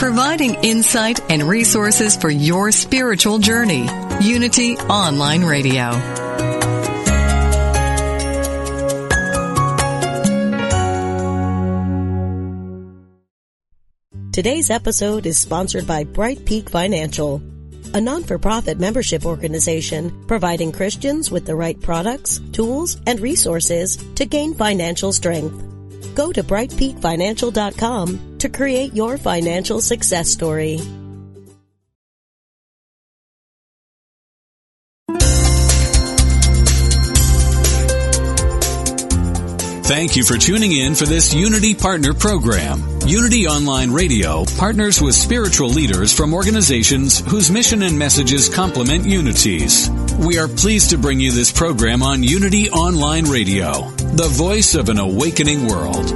Providing insight and resources for your spiritual journey. Unity Online Radio. Today's episode is sponsored by Bright Peak Financial, a non-for-profit membership organization providing Christians with the right products, tools, and resources to gain financial strength. Go to brightpeakfinancial.com to create your financial success story. Thank you for tuning in for this Unity Partner Program. Unity Online Radio partners with spiritual leaders from organizations whose mission and messages complement Unity's. We are pleased to bring you this program on Unity Online Radio, the voice of an awakening world.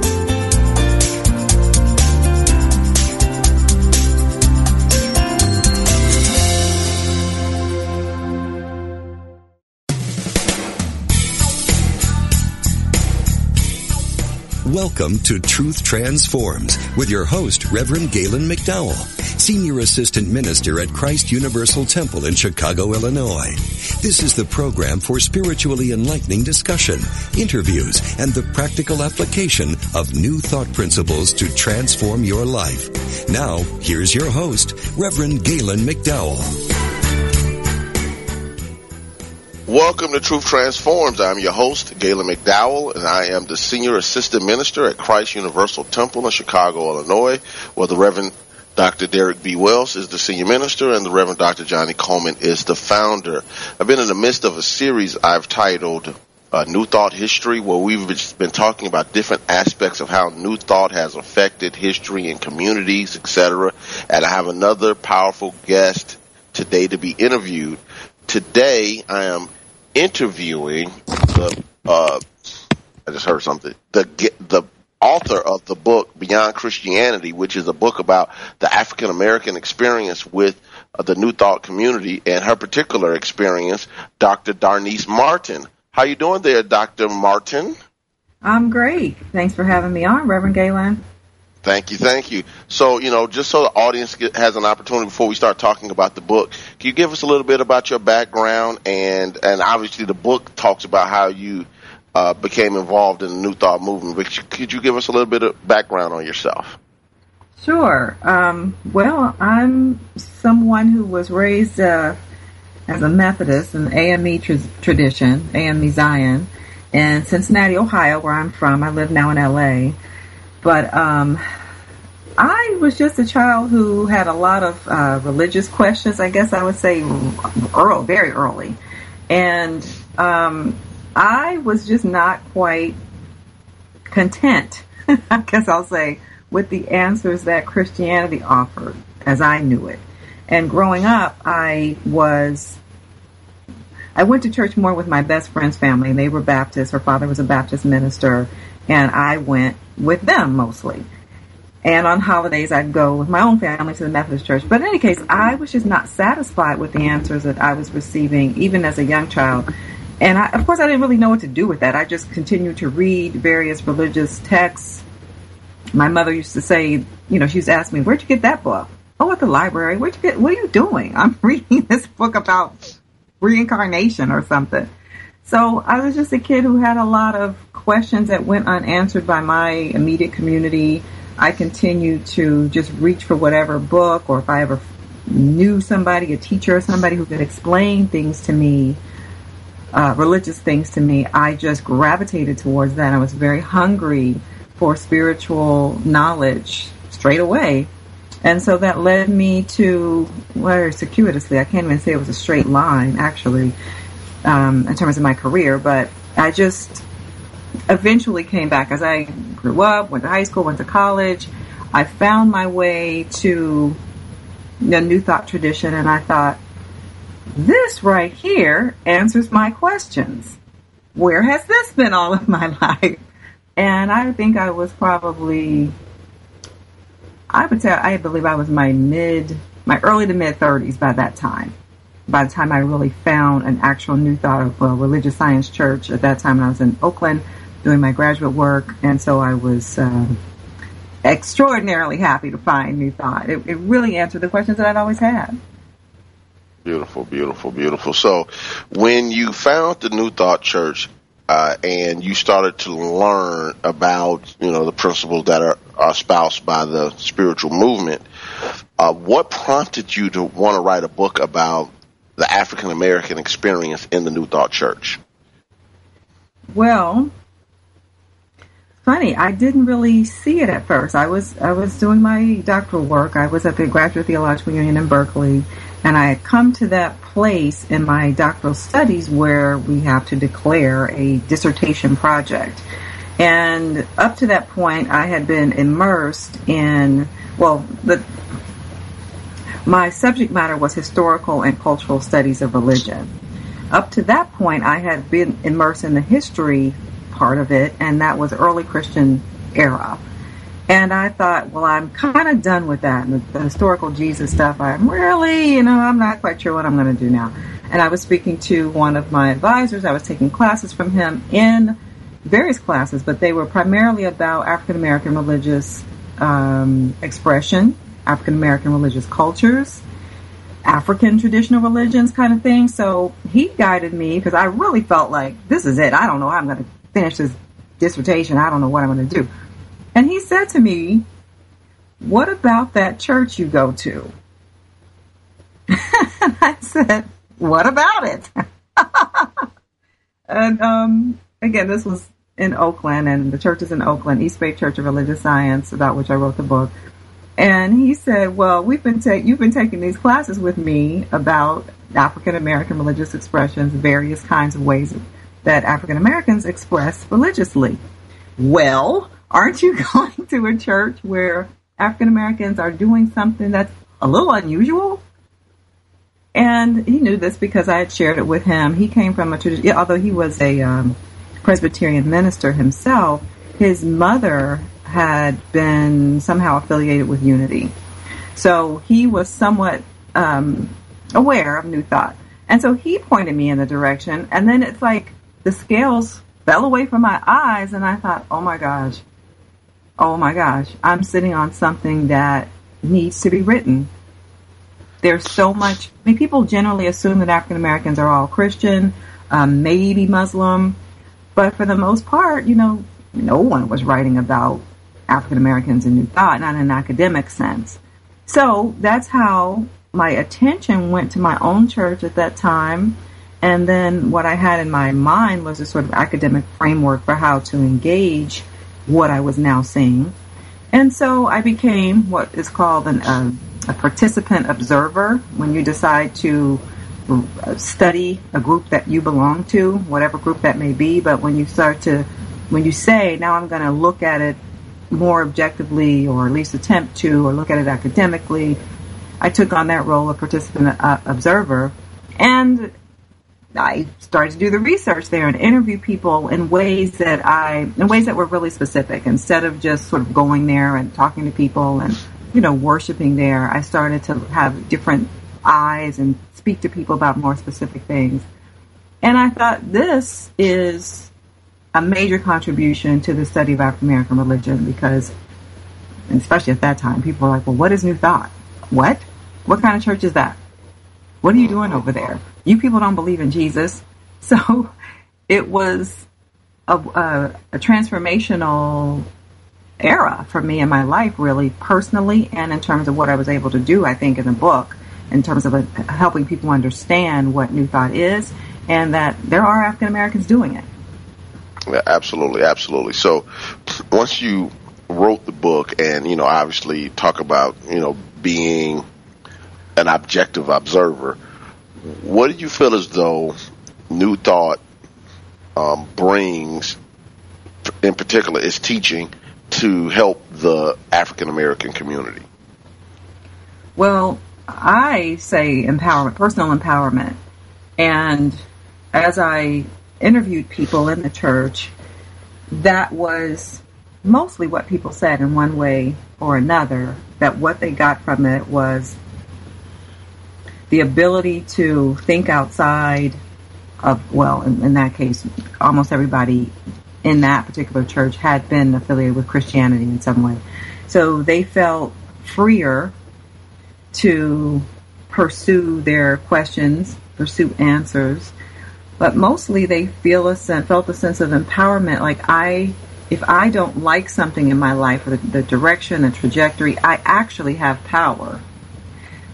Welcome to Truth Transforms with your host, Reverend Galen McDowell, Senior Assistant Minister at Christ Universal Temple in Chicago, Illinois. This is the program for spiritually enlightening discussion, interviews, and the practical application of new thought principles to transform your life. Now, here's your host, Reverend Galen McDowell. Welcome to Truth Transforms. I'm your host, Galen McDowell, and I am the Senior Assistant Minister at Christ Universal Temple in Chicago, Illinois, where the Reverend Dr. Derrick B. Wells is the Senior Minister and the Reverend Dr. Johnnie Colemon is the founder. I've been in the midst of a series I've titled uh, New Thought History, where we've been talking about different aspects of how New Thought has affected history and communities, etc. And I have another powerful guest today to be interviewed. Today, I am interviewing the uh, I just heard something the the author of the book Beyond Christianity, which is a book about the African American experience with uh, the New Thought community and her particular experience, Dr. Darnise Martin. How you doing there, Dr. Martin? I'm great. Thanks for having me on, Reverend Galen. Thank you, thank you. So, you know, just so the audience has an opportunity before we start talking about the book, can you give us a little bit about your background and and obviously the book talks about how you uh, became involved in the New Thought movement. But could you give us a little bit of background on yourself? Sure. Um, well, I'm someone who was raised uh, as a Methodist in AME tr- tradition, AME Zion, in Cincinnati, Ohio, where I'm from. I live now in LA. But um, I was just a child who had a lot of uh, religious questions, I guess I would say, early, very early. And um, I was just not quite content, I guess I'll say, with the answers that Christianity offered as I knew it. And growing up, I was I went to church more with my best friend's family. They were Baptist. Her father was a Baptist minister and I went with them mostly. And on holidays, I'd go with my own family to the Methodist church. But in any case, I was just not satisfied with the answers that I was receiving, even as a young child. And I, of course, I didn't really know what to do with that. I just continued to read various religious texts. My mother used to say, you know, she used to ask me, "Where'd you get that book?" Oh, at the library. Where'd you get? What are you doing? I'm reading this book about reincarnation or something. So I was just a kid who had a lot of questions that went unanswered by my immediate community, I continued to just reach for whatever book or if I ever knew somebody, a teacher or somebody who could explain things to me, uh, religious things to me, I just gravitated towards that. I was very hungry for spiritual knowledge straight away. And so that led me to, very circuitously, I can't even say it was a straight line, actually, um, in terms of my career, but I just eventually came back as I grew up, went to high school, went to college. I found my way to the New Thought tradition, and I thought, this right here answers my questions. Where has this been all of my life? And I think I was probably, I would say, I believe I was my mid, my early to mid 30s by that time. By the time I really found an actual New Thought of a religious science church, at that time I was in Oakland doing my graduate work, and so I was. Uh, extraordinarily happy to find New Thought. It, it really answered the questions that I'd always had. Beautiful, beautiful, beautiful. So, when you found the New Thought Church uh, and you started to learn about, you know, the principles that are, are espoused by the spiritual movement, uh, what prompted you to want to write a book about the African American experience in the New Thought Church? Well, funny. I didn't really see it at first. I was I was doing my doctoral work. I was at the Graduate Theological Union in Berkeley, and I had come to that place in my doctoral studies where we have to declare a dissertation project. And up to that point, I had been immersed in well, the my subject matter was historical and cultural studies of religion. Up to that point, I had been immersed in the history part of it, and that was early Christian era. And I thought, well, I'm kind of done with that. And the, historical Jesus stuff, I'm really, you know, I'm not quite sure what I'm going to do now. And I was speaking to one of my advisors. I was taking classes from him in various classes, but they were primarily about African American religious um, expression, African American religious cultures, African traditional religions kind of thing. So he guided me because I really felt like this is it. I don't know how I'm going to finish this dissertation. I don't know what I'm going to do. And he said to me, What about that church you go to? and I said, What about it? and um, again, this was in Oakland, and the church is in Oakland, East Bay Church of Religious Science, about which I wrote the book. And he said, "Well, we've been ta- you've been taking these classes with me about African American religious expressions, various kinds of ways that African Americans express religiously. Well, aren't you going to a church where African Americans are doing something that's a little unusual? And he knew this because I had shared it with him. He came from a tradition, although he was a um, Presbyterian minister himself, his mother had been somehow affiliated with Unity. So he was somewhat um, aware of New Thought. And so he pointed me in the direction. And then it's like the scales fell away from my eyes and I thought, oh my gosh, oh my gosh, I'm sitting on something that needs to be written. There's so much, I mean, people generally assume that African Americans are all Christian, um, maybe Muslim, but for the most part, you know, no one was writing about African Americans in New Thought, not in an academic sense. So that's how my attention went to my own church at that time and then what I had in my mind was a sort of academic framework for how to engage what I was now seeing. And so I became what is called an, uh, a participant observer when you decide to uh, study a group that you belong to, whatever group that may be. But when you start to, when you say, now I'm going to look at it more objectively, or at least attempt to, or look at it academically, I took on that role of participant uh, observer. And I started to do the research there and interview people in ways that I, in ways that were really specific. Instead of just sort of going there and talking to people and, you know, worshiping there, I started to have different eyes and speak to people about more specific things. And I thought this is a major contribution to the study of African American religion because, especially at that time, people were like, well, what is New Thought? What? What kind of church is that? What are you doing over there? You people don't believe in Jesus. So it was a, a, a transformational era for me in my life, really personally, and in terms of what I was able to do. I think in the book, in terms of uh, helping people understand what New Thought is, and that there are African Americans doing it. Yeah, absolutely, absolutely. So once you wrote the book, and you know, obviously talk about you know being an objective observer, what do you feel as though New Thought um, brings, in particular, its teaching to help the African American community? Well, I say empowerment, personal empowerment. And as I interviewed people in the church, that was mostly what people said in one way or another, that what they got from it was the ability to think outside of, well, in, in that case, almost everybody in that particular church had been affiliated with Christianity in some way. So they felt freer to pursue their questions, pursue answers, but mostly they feel a felt a sense of empowerment. Like I, if I don't like something in my life or the, the direction, the trajectory, I actually have power.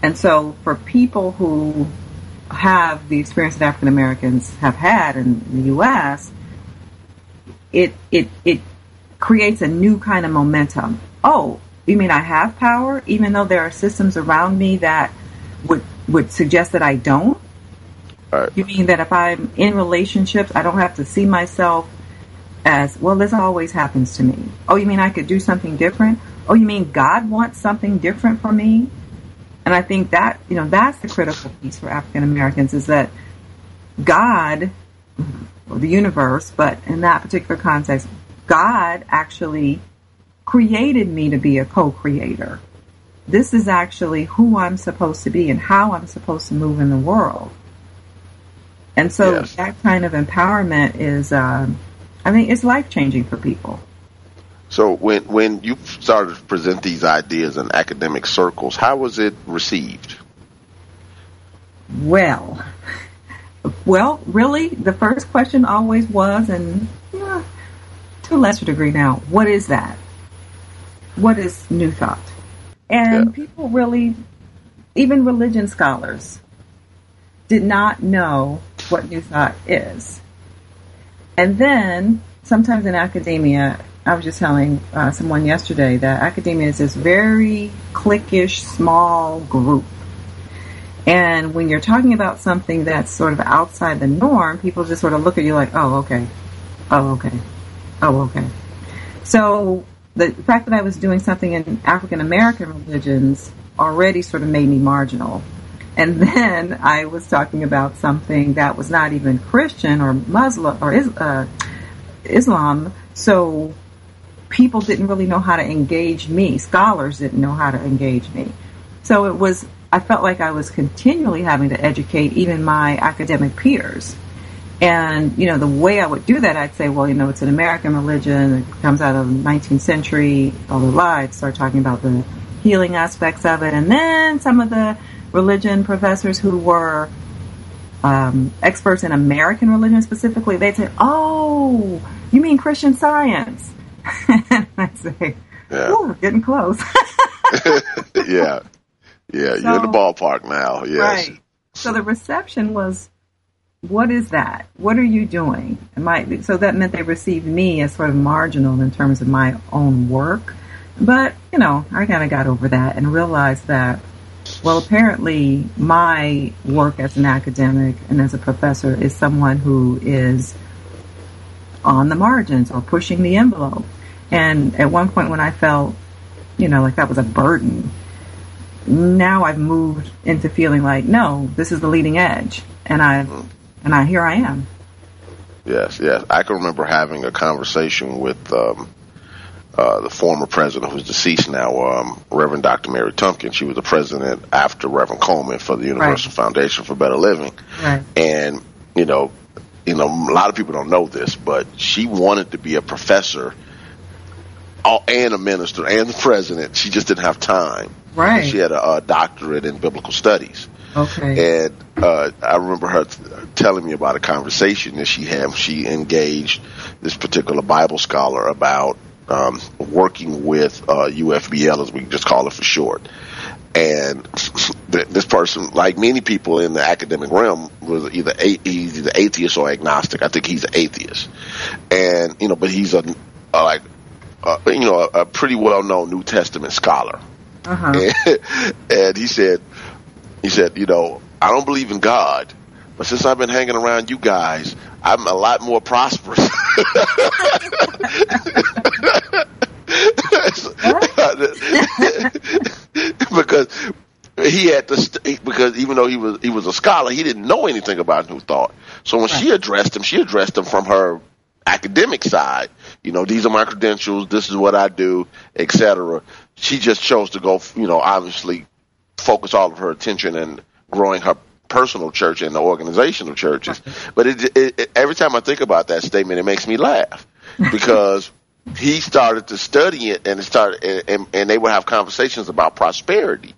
And so for people who have the experience that African Americans have had in the U.S., it it it creates a new kind of momentum. Oh, you mean I have power, even though there are systems around me that would would suggest that I don't? Right. You mean that if I'm in relationships, I don't have to see myself as well? This always happens to me. Oh, you mean I could do something different? Oh, you mean God wants something different for me? And I think that you know that's the critical piece for African Americans is that God or the universe, but in that particular context, God actually created me to be a co-creator. This is actually who I'm supposed to be and how I'm supposed to move in the world. And so yes. that kind of empowerment is, um, I mean, it's life changing for people. So when when you started to present these ideas in academic circles, how was it received? Well, well, really, the first question always was, and yeah, to a lesser degree now, what is that? What is New Thought? And yeah. people really, even religion scholars, did not know what New Thought is. And then, sometimes in academia, I was just telling uh, someone yesterday that academia is this very cliquish, small group and when you're talking about something that's sort of outside the norm, people just sort of look at you like, oh, okay. Oh, okay. Oh, okay. So the fact that I was doing something in African American religions already sort of made me marginal. And then I was talking about something that was not even Christian or Muslim or uh, Islam. So people didn't really know how to engage me. Scholars didn't know how to engage me. So it was I felt like I was continually having to educate even my academic peers. And, you know, the way I would do that, I'd say, well, you know, it's an American religion. It comes out of the 19th century, blah, blah, blah. I'd start talking about the healing aspects of it. And then some of the religion professors who were um, experts in American religion specifically, they'd say, oh, you mean Christian science? I'd say, yeah. oh, getting close. yeah. Yeah, so, you're in the ballpark now. Yes. Right. So the reception was, what is that? What are you doing? My, so that meant they received me as sort of marginal in terms of my own work. But, you know, I kind of got over that and realized that, well, apparently my work as an academic and as a professor is someone who is on the margins or pushing the envelope. And at one point when I felt, you know, like that was a burden, now I've moved into feeling like, no, this is the leading edge, and I, mm-hmm. and I here I am. Yes, yes. I can remember having a conversation with um, uh, the former president, who's deceased now, um, Reverend Dr. Mary Tumpkin. She was the president after Reverend Colemon for the Universal right. Foundation for Better Living, right. and you know, you know, a lot of people don't know this, but she wanted to be a professor and a minister and the president. She just didn't have time. Right. She had a, a doctorate in biblical studies. Okay. And uh, I remember her t- telling me about a conversation that she had. She engaged this particular Bible scholar about um, working with uh, UFBL, as we just call it for short. And this person, like many people in the academic realm, was either a- he's either atheist or agnostic. I think he's an atheist, and you know, but he's a, a like, uh, you know, a, a pretty well known New Testament scholar. Uh-huh. And, and he said, he said, you know, I don't believe in God, but since I've been hanging around you guys, I'm a lot more prosperous. because he had to st- because even though he was he was a scholar, he didn't know anything about New Thought. So when she addressed him, she addressed him from her academic side. You know, these are my credentials. This is what I do, etc. She just chose to go. You know, obviously focus all of her attention and growing her personal church and the organizational churches. But it, it, it, every time I think about that statement, it makes me laugh because he started to study it and it started and, and, and they would have conversations about prosperity.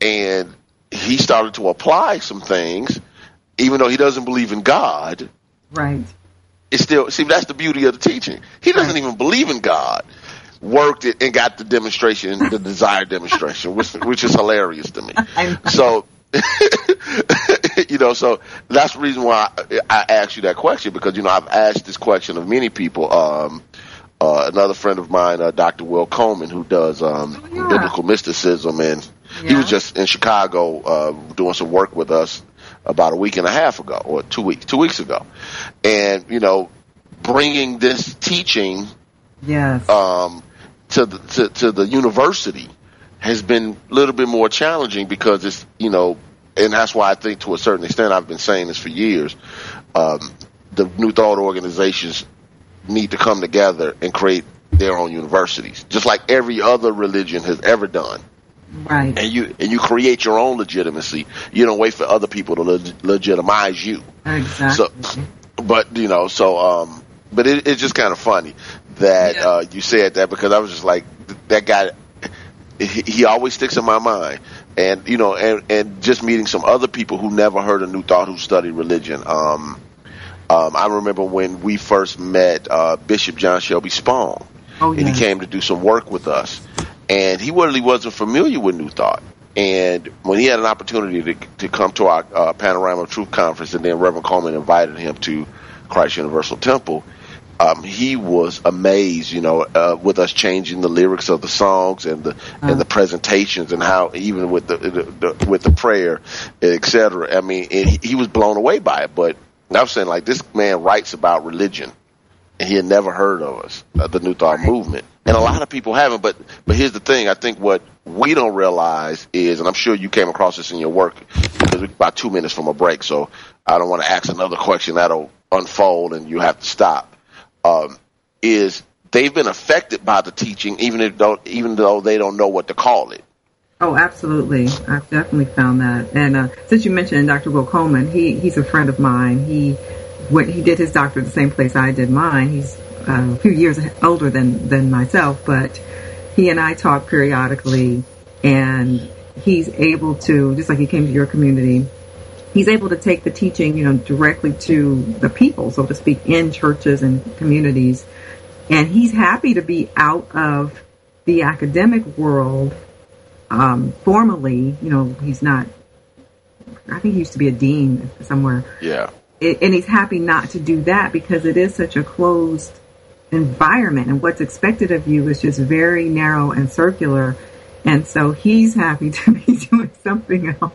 And he started to apply some things even though he doesn't believe in god. Right. it's still see that's the beauty of the teaching. He doesn't even believe in god. Worked it and got the demonstration the desired demonstration which which is hilarious to me. So you know, so that's the reason why I, I asked you that question because you know I've asked this question of many people. Um, uh, another friend of mine, uh, Dr. Will Coleman, who does um, Oh, yeah. biblical mysticism, and he was just in Chicago uh, doing some work with us about a week and a half ago, or two weeks, two weeks ago, and you know, bringing this teaching Yes. um, to the to, to the university has been a little bit more challenging because it's you know, and that's why I think to a certain extent I've been saying this for years. Um, the New Thought organizations need to come together and create their own universities, just like every other religion has ever done. right. And you and you create your own legitimacy. You don't wait for other people to leg- legitimize you. Exactly. So, but you know, so um, but it, it's just kind of funny that Yeah. uh, you said that because I was just like that guy. He, he always sticks in my mind, and you know, and and just meeting some other people who never heard a New Thought who studied religion. Um, um, I remember when we first met uh, Bishop John Shelby Spong, Oh, and he came to do some work with us, and he really wasn't familiar with New Thought. And when he had an opportunity to, to come to our uh, Panorama of Truth conference, and then Reverend Colemon invited him to Christ Universal Temple, um, he was amazed, you know, uh, with us changing the lyrics of the songs and the and the presentations and how even with the, the, the with the prayer, et cetera. I mean, he was blown away by it. But I was saying, like, this man writes about religion, and he had never heard of us, uh, the New Thought movement, and a lot of people haven't. But but here's the thing: I think what we don't realize is, and I'm sure you came across this in your work, because we're about two minutes from a break, so I don't want to ask another question that'll unfold and you have to stop. Um, is they've been affected by the teaching, even if don't, even though they don't know what to call it. Oh, absolutely. I've definitely found that. And uh, since you mentioned Dr. Will Coleman, he he's a friend of mine. He went he did his doctorate at the same place I did mine. He's uh, a few years older than than myself, but he and I talk periodically, and he's able to just like he came to your community. He's able to take the teaching, you know, directly to the people, so to speak, in churches and communities. And he's happy to be out of the academic world um, formally, you know, he's not. I think he used to be a dean somewhere, Yeah, it, and he's happy not to do that because it is such a closed environment, and what's expected of you is just very narrow and circular. And so he's happy to be doing something else.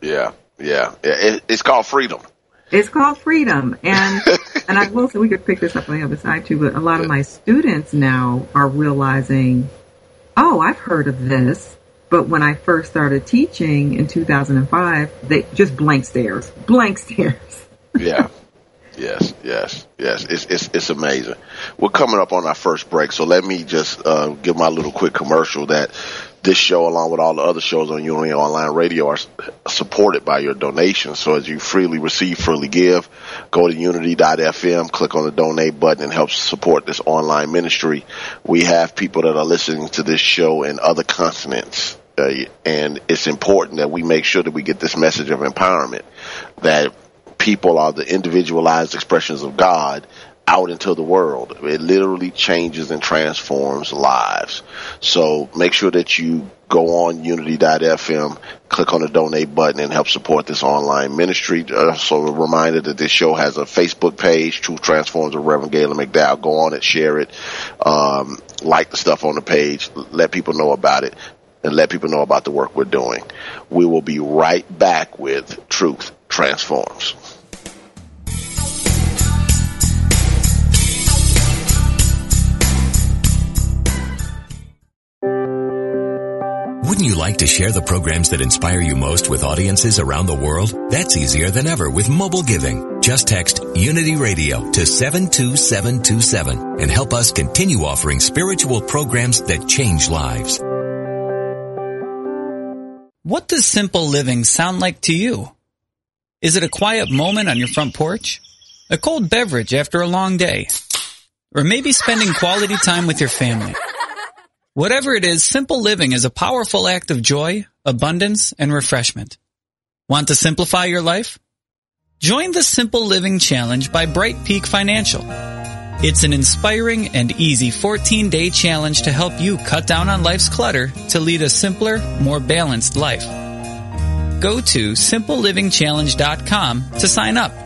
yeah, yeah. It, it's called freedom. It's called freedom, and and I will say we could pick this up on the other side too. But a lot of my students now are realizing, oh, I've heard of this. But when I first started teaching in 2005, they just blank stares, blank stares. Yeah. Yes, yes, yes. It's it's it's amazing. We're coming up on our first break, so let me just uh, give my little quick commercial that this show, along with all the other shows on Unity Online Radio, are supported by your donations. So as you freely receive, freely give, go to unity.fm, click on the donate button, and help support this online ministry. We have people that are listening to this show in other continents Uh, and it's important that we make sure that we get this message of empowerment that people are the individualized expressions of God out into the world. It literally changes and transforms lives. So make sure that you go on unity.fm, click on the donate button and help support this online ministry. Also a reminder that this show has a Facebook page, Truth Transforms with Reverend Galen McDowell. Go on and share it. Um, like the stuff on the page. Let people know about it and let people know about the work we're doing. We will be right back with Truth Transforms. Wouldn't you like to share the programs that inspire you most with audiences around the world? That's easier than ever with mobile giving. Just text Unity Radio to 72727 and help us continue offering spiritual programs that change lives. What does simple living sound like to you? Is it a quiet moment on your front porch? A cold beverage after a long day? Or maybe spending quality time with your family? Whatever it is, simple living is a powerful act of joy, abundance, and refreshment. Want to simplify your life? Join the Simple Living Challenge by Bright Peak Financial. It's an inspiring and easy 14 day challenge to help you cut down on life's clutter to lead a simpler, more balanced life. Go to simplelivingchallenge.com to sign up.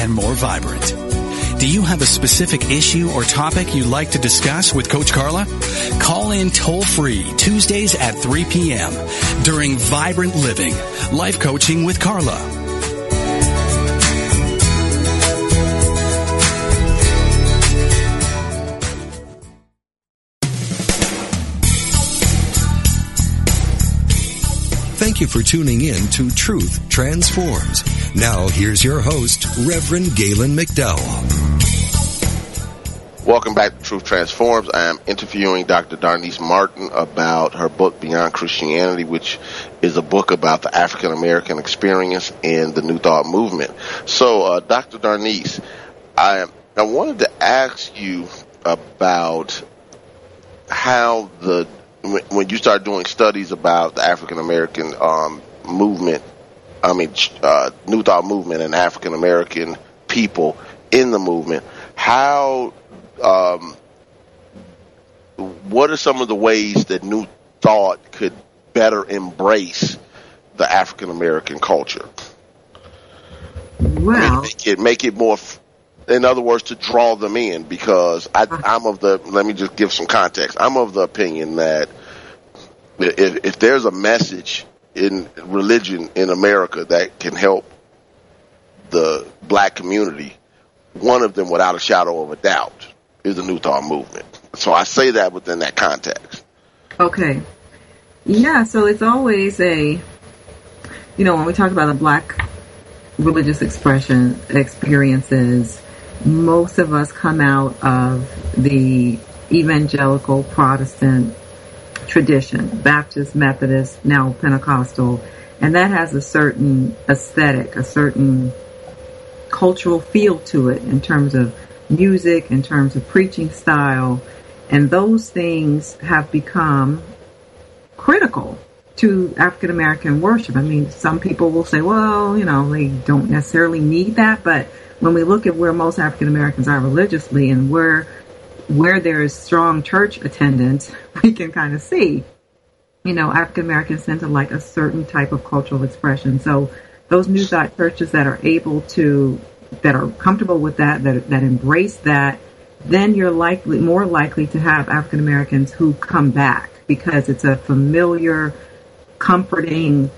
and more vibrant. Do you have a specific issue or topic you'd like to discuss with Coach Carla? Call in toll free Tuesdays at 3 p.m. during Vibrant Living, Life Coaching with Carla. Thank you for tuning in to Truth Transforms. Now here's your host, Reverend Galen McDowell. Welcome back to Truth Transforms. I am interviewing Dr. Darnise Martin about her book Beyond Christianity, which is a book about the African American experience and the New Thought movement. So, uh, Dr. Darnise, I I wanted to ask you about how the when you start doing studies about the African American um, movement, I mean, uh, New Thought movement and African American people in the movement, how, um, what are some of the ways that New Thought could better embrace the African American culture? Well, make it make it more in other words, to draw them in because I, uh-huh. I'm of the, let me just give some context. I'm of the opinion that if, if there's a message in religion in America that can help the black community, one of them without a shadow of a doubt is the New Thought movement. So I say that within that context. Okay. Yeah, so it's always a, you know, when we talk about the black religious expression experiences, most of us come out of the evangelical Protestant tradition, Baptist, Methodist, now Pentecostal, and that has a certain aesthetic, a certain cultural feel to it in terms of music, in terms of preaching style, and those things have become critical to African American worship. I mean, some people will say, well, you know, they don't necessarily need that, but when we look at where most African Americans are religiously and where where there is strong church attendance, we can kind of see, you know, African Americans tend to like a certain type of cultural expression. So those New Thought churches that are able to, that are comfortable with that, that, that embrace that, then you're likely, more likely to have African Americans who come back because it's a familiar comforting,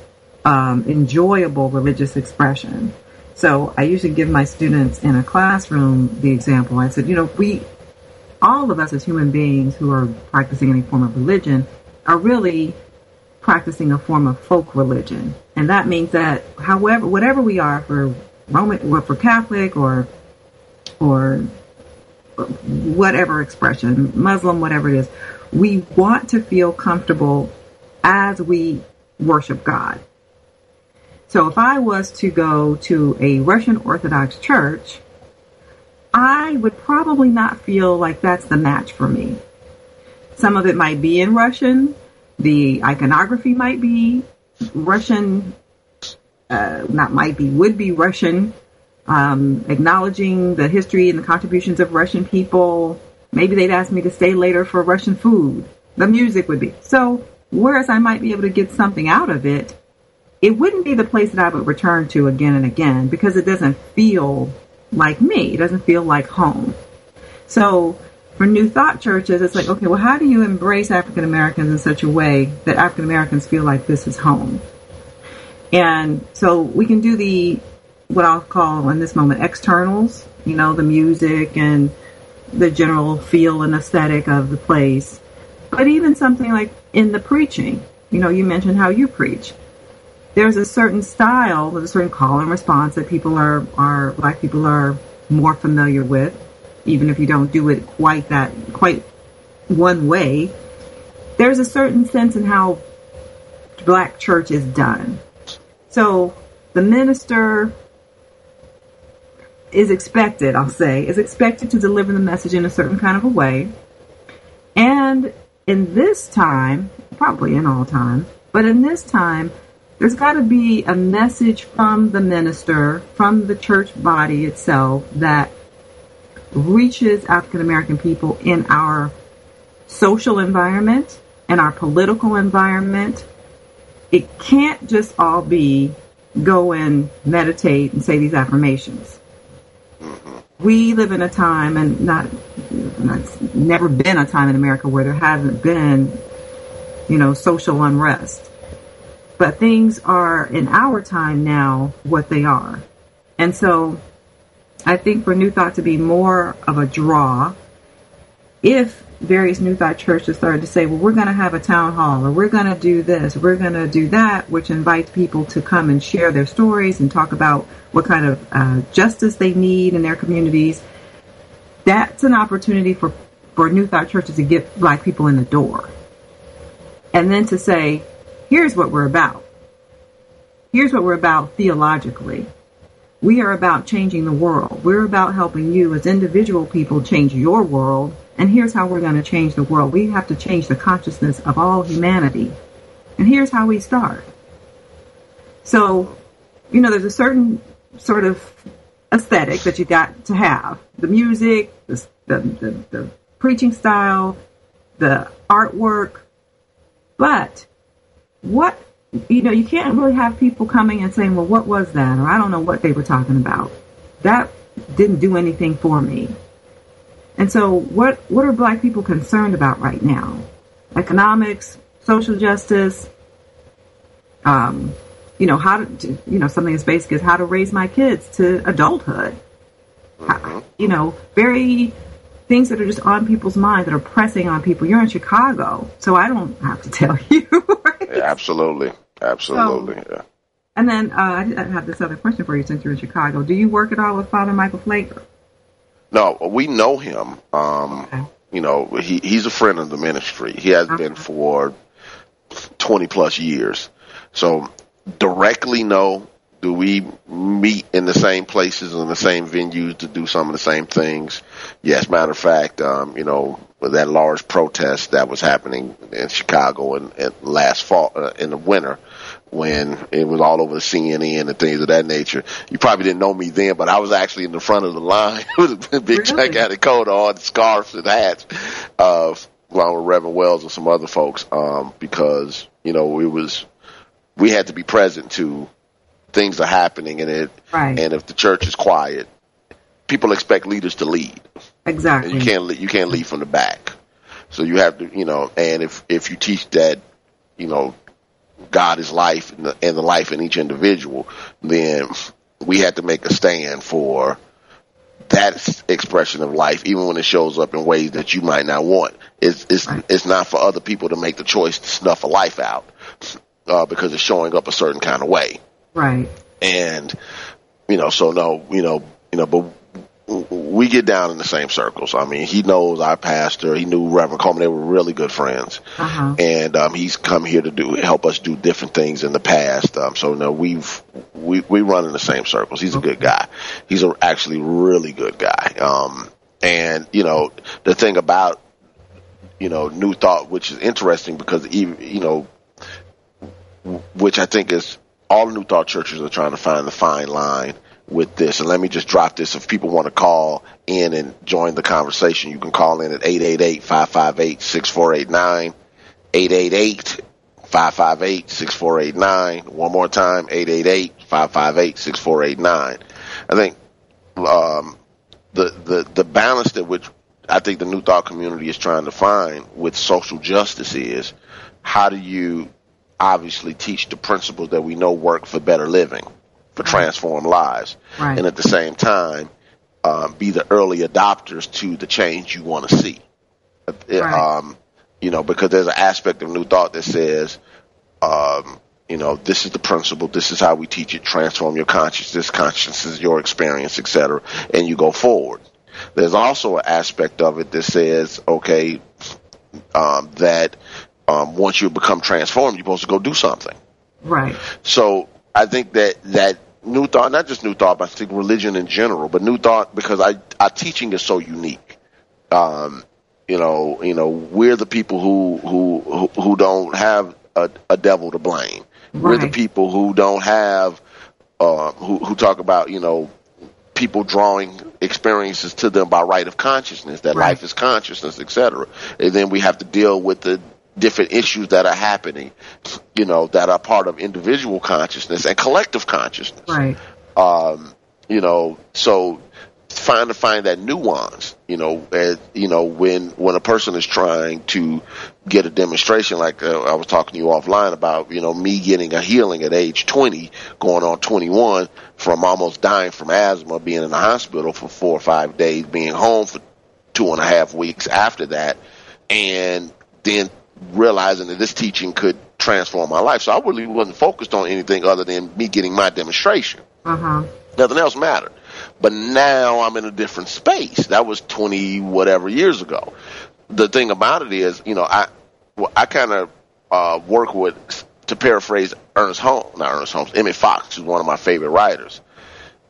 um, enjoyable religious expression. So I usually give my students in a classroom the example. I said, you know, we, all of us as human beings who are practicing any form of religion are really practicing a form of folk religion. And that means that however, whatever we are for Roman, or for Catholic or, or whatever expression, Muslim, whatever it is, we want to feel comfortable as we worship God. So if I was to go to a Russian Orthodox church, I would probably not feel like that's the match for me. Some of it might be in Russian. The iconography might be Russian, uh, not might be, would be Russian, um, acknowledging the history and the contributions of Russian people. Maybe they'd ask me to stay later for Russian food. The music would be. So, whereas I might be able to get something out of it, it wouldn't be the place that I would return to again and again because it doesn't feel like me. It doesn't feel like home. So for New Thought churches, it's like, okay, well, how do you embrace African Americans in such a way that African Americans feel like this is home? And so we can do the, what I'll call in this moment, externals, you know, the music and the general feel and aesthetic of the place. But even something like in the preaching, you know, you mentioned how you preach there's a certain style, there's a certain call and response that people are, are black people are more familiar with, even if you don't do it quite that quite one way. There's a certain sense in how black church is done. So the minister is expected, I'll say, is expected to deliver the message in a certain kind of a way. And in this time, probably in all time, but in this time, there's got to be a message from the minister, from the church body itself that reaches African American people in our social environment and our political environment. It can't just all be go and meditate and say these affirmations. We live in a time, and not, it's never been a time in America where there hasn't been, you know, social unrest but things are in our time now what they are. And so I think for New Thought to be more of a draw, if various New Thought churches started to say, well, we're going to have a town hall, or we're going to do this, we're going to do that, which invites people to come and share their stories and talk about what kind of uh, justice they need in their communities, that's an opportunity for, for New Thought churches to get black people in the door. And then to say, here's what we're about. Here's what we're about theologically. We are about changing the world. We're about helping you as individual people change your world. And here's how we're going to change the world. We have to change the consciousness of all humanity. And here's how we start. So, you know, there's a certain sort of aesthetic that you got to have. The music, the, the, the, the preaching style, the artwork. But what you know, you can't really have people coming and saying, "Well, what was that?" or "I don't know what they were talking about." That didn't do anything for me. And so, what what are Black people concerned about right now? Economics, social justice. Um, you know how to, you know, something as basic as how to raise my kids to adulthood. How, you know, very things that are just on people's minds that are pressing on people. You're in Chicago, so I don't have to tell you. Yeah, absolutely, absolutely. So, yeah. And then uh, I have this other question for you since you're in Chicago. Do you work at all with Father Michael Pfleger? No, we know him. Um, okay. You know, he, he's a friend of the ministry. He has okay. been for 20 plus years. So directly no, do we meet in the same places and the same venues to do some of the same things? Yes. Matter of fact, um, you know, that large protest that was happening in Chicago in, in last fall, uh, in the winter, when it was all over the CNN and things of that nature. You probably didn't know me then, but I was actually in the front of the line with a big really? gigantic coat on, scarves and hats, uh, along with Reverend Wells and some other folks, um, because, you know, it was, we had to be present to things are happening and it right. and if the church is quiet, people expect leaders to lead. Exactly. And you can't you can't lead from the back. So you have to, you know, and if if you teach that, you know, God is life and the, and the life in each individual, then we had to make a stand for that expression of life, even when it shows up in ways that you might not want. It's it's right. it's not for other people to make the choice to snuff a life out uh, because it's showing up a certain kind of way. Right. And you know, so no, you know, you know, but we get down in the same circles. I mean, he knows our pastor. He knew Reverend Colemon. They were really good friends, uh-huh. and um, he's come here to do help us do different things in the past. Um, so no, we've we we run in the same circles. He's a good guy. He's a actually really good guy. Um, and you know the thing about you know New Thought, which is interesting because even you know, which I think is all the New Thought churches are trying to find the fine line with this. And let me just drop this. If people want to call in and join the conversation, you can call in at 888-558-6489, 888-558-6489. One more time, 888-558-6489. I think, um, the, the, the balance that which I think the New Thought community is trying to find with social justice is how do you obviously teach the principles that we know work for better living? for transform lives, right. and at the same time, um, be the early adopters to the change you want to see. Right. Um, you know, because there's an aspect of New Thought that says, um, you know, this is the principle, this is how we teach it, transform your consciousness, consciousness is your experience, etc., and you go forward. There's also an aspect of it that says, okay, um, that um, once you become transformed, you're supposed to go do something. Right. So I think that that New Thought, not just New Thought, but I think religion in general, but New Thought because I, our teaching is so unique. Um, you know, you know, we're the people who who who don't have a, a devil to blame. Right. We're the people who don't have uh, who who talk about you know people drawing experiences to them by right of consciousness that right. life is consciousness, etc. And then we have to deal with the different issues that are happening, you know, that are part of individual consciousness and collective consciousness. Right. Um, you know, so trying to find that nuance, you know, as, you know, when, when a person is trying to get a demonstration, like uh, I was talking to you offline about, you know, me getting a healing at age 20, going on 21 from almost dying from asthma, being in the hospital for four or five days, being home for two and a half weeks after that, and then realizing that this teaching could transform my life. So I really wasn't focused on anything other than me getting my demonstration. Uh-huh. Nothing else mattered. But now I'm in a different space. That was 20 whatever years ago. The thing about it is, you know, I, well, I kind of, uh, work with, to paraphrase Ernest Holmes, not Ernest Holmes, Emmett Fox, who's one of my favorite writers,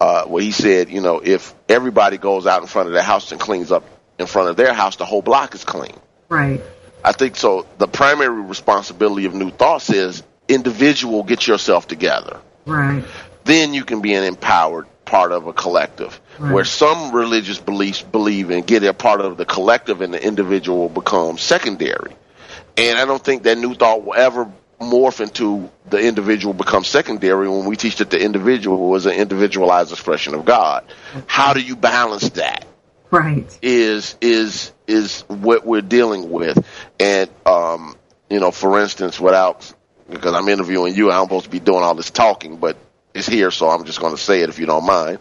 uh, where he said, you know, if everybody goes out in front of their house and cleans up in front of their house, the whole block is clean. Right. I think so. The primary responsibility of New Thoughts is individual, get yourself together. Right. Then you can be an empowered part of a collective. Right. Where some religious beliefs believe in get a part of the collective and the individual become secondary. And I don't think that New Thought will ever morph into the individual become secondary when we teach that the individual is an individualized expression of God. How do you balance that? Right. Is is is what we're dealing with. And, um, you know, for instance, without, because I'm interviewing you, I'm supposed to be doing all this talking, but it's here, so I'm just going to say it if you don't mind.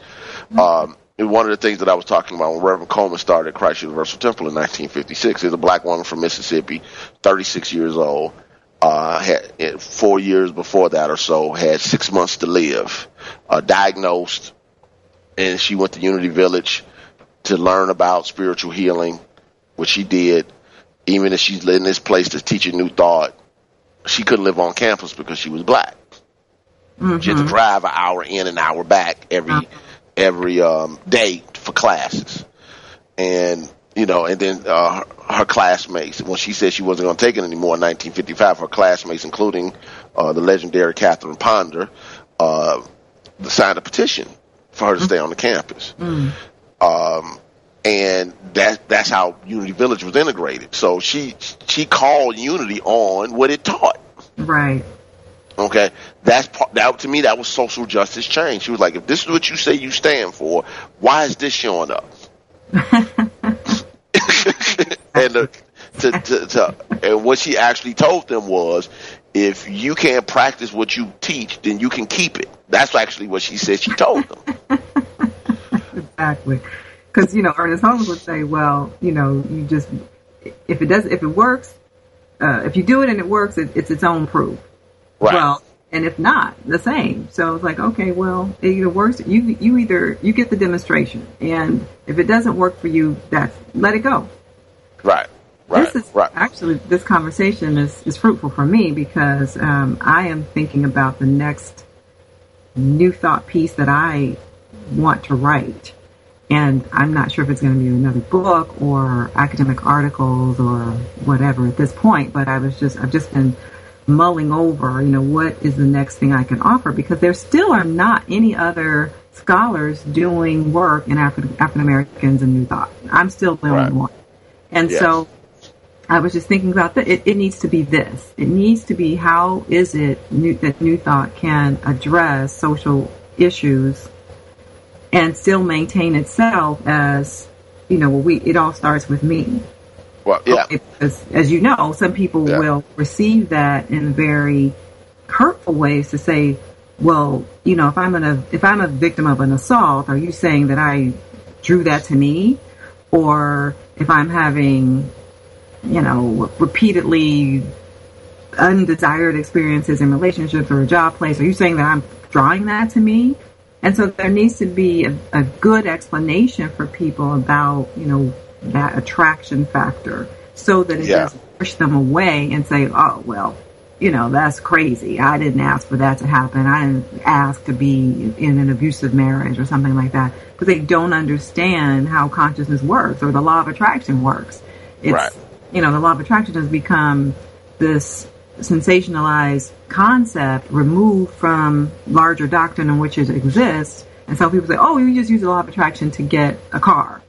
Mm-hmm. Um, one of the things that I was talking about when Reverend Colemon started Christ Universal Temple in 1956 is a black woman from Mississippi, 36 years old, uh, had four years before that or so, had six months to live, uh, diagnosed, and she went to Unity Village to learn about spiritual healing what she did, even if she's in this place to teach a new thought, she couldn't live on campus because she was black. Mm-hmm. She had to mm-hmm. drive an hour in and hour back every uh-huh. every um, day for classes, and you know, and then uh, her, her classmates. When she said she wasn't going to take it anymore in 1955, her classmates, including uh, the legendary Catherine Ponder, uh, signed a petition for her to mm-hmm. stay on the campus. Mm. Um, and that that's how Unity Village was integrated. So she she called Unity on what it taught. Right. Okay, that's part, that to me that was social justice change. She was like, if this is what you say you stand for, why is this showing up? and the, to, to, to, and what she actually told them was, if you can't practice what you teach, then you can keep it. That's actually what she said she told them. exactly. Because, you know, Ernest Holmes would say, well, you know, you just, if it does, if it works, uh, if you do it and it works, it, it's its own proof. Right. Well, and if not, the same. So it's like, okay, well, it either works. You you either you get the demonstration, and if it doesn't work for you, that's let it go. Right. Right. This is right. actually this conversation is is fruitful for me because um, I am thinking about the next new thought piece that I want to write. And I'm not sure if it's going to be another book or academic articles or whatever at this point, but I was just, I've just been mulling over, you know, what is the next thing I can offer because there still are not any other scholars doing work in African Americans and New Thought. I'm still the only Right. one. And Yes. so I was just thinking about that. It, it needs to be this. It needs to be how is it new, that New Thought can address social issues and still maintain itself as, you know, we, it all starts with me. Well, yeah. Because, as you know, some people Yeah. will receive that in very hurtful ways to say, well, you know, if I'm a if I'm a victim of an assault, are you saying that I drew that to me, or if I'm having, you know, repeatedly undesired experiences in relationships or a job place, are you saying that I'm drawing that to me? And so there needs to be a, a good explanation for people about, you know, that attraction factor so that it Yeah. doesn't push them away and say, oh, well, you know, that's crazy. I didn't ask for that to happen. I didn't ask to be in an abusive marriage or something like that. Because they don't understand how consciousness works or the law of attraction works. It's, Right. you know, the law of attraction has become this sensationalized concept removed from larger doctrine in which it exists. And so people say, oh, you just use the law of attraction to get a car.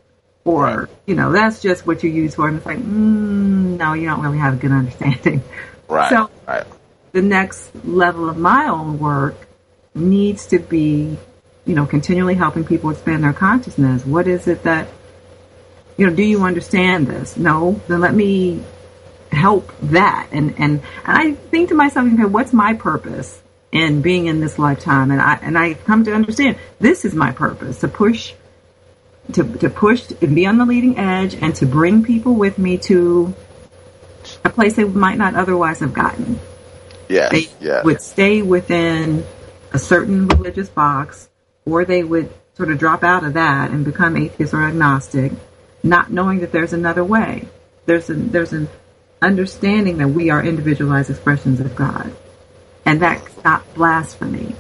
Or, Right. you know, that's just what you use for. And it's like, mm, no, you don't really have a good understanding. Right. So right. the next level of my own work needs to be, you know, continually helping people expand their consciousness. What is it that, you know, do you understand this? No, then let me help that. And, and, and I think to myself, okay, what's my purpose in being in this lifetime? And I, and I come to understand this is my purpose to push, to, to push and be on the leading edge and to bring people with me to a place they might not otherwise have gotten Yes. they yeah. would stay within a certain religious box or they would sort of drop out of that and become atheist or agnostic not knowing that there's another way there's a, there's an understanding that we are individualized expressions of god and that's not blasphemy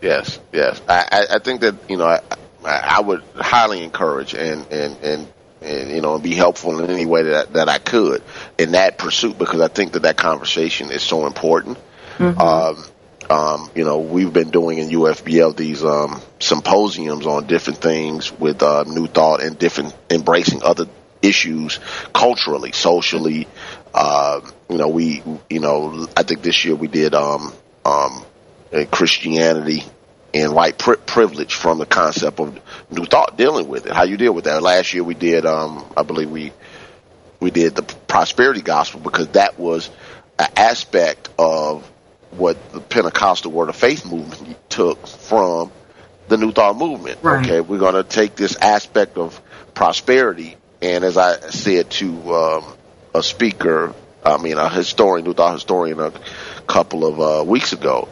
Yes, yes. I, I, I think that you know I, I would highly encourage and and and. And you know, be helpful in any way that that I could in that pursuit because I think that that conversation is so important. Um, um, you know, we've been doing in UFBL these um, symposiums on different things with uh, New Thought and different embracing other issues culturally, socially. Um, you know, we, you know, I think this year we did um, um, uh, Christianity and white pri- privilege from the concept of New Thought dealing with it. How you deal with that? Last year we did, um, I believe we we did the prosperity gospel because that was an aspect of what the Pentecostal Word of Faith movement took from the New Thought movement. Right. Okay, we're going to take this aspect of prosperity, and as I said to um, a speaker, I mean a historian, Thought historian, a couple of uh, weeks ago,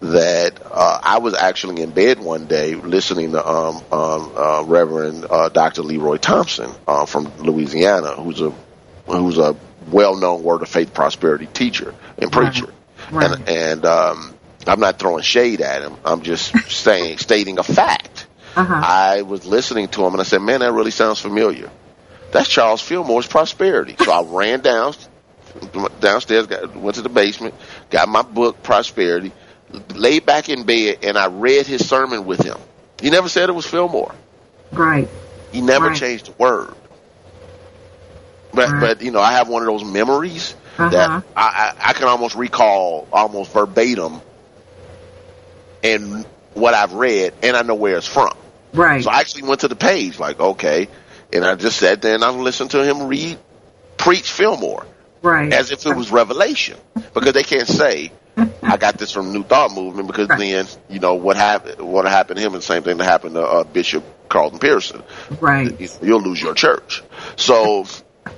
that uh, I was actually in bed one day listening to um, um, uh, Reverend uh, Dr. Leroy Thompson uh, from Louisiana, who's a who's a well-known Word of Faith prosperity teacher and preacher, Right. and and um, I'm not throwing shade at him. I'm just saying stating a fact. uh-huh I was listening to him and I said, "Man, that really sounds familiar." That's Charles Fillmore's prosperity. So I ran down downstairs, got, went to the basement, got my book Prosperity, laid back in bed, and I read his sermon with him. He never said it was Fillmore. right He never Right. changed a word. But Right. but you know, I have one of those memories Uh-huh. that I, I I can almost recall almost verbatim, and what I've read, and I know where it's from. right So I actually went to the page, like, okay. And I just sat there and I listened to him read preach Fillmore. Right. As if it was revelation. Because they can't say, I got this from New Thought Movement because right. then, you know, what happened, what happened to him and the same thing that happened to uh, Bishop Carlton Pearson. Right. You'll lose your church. So,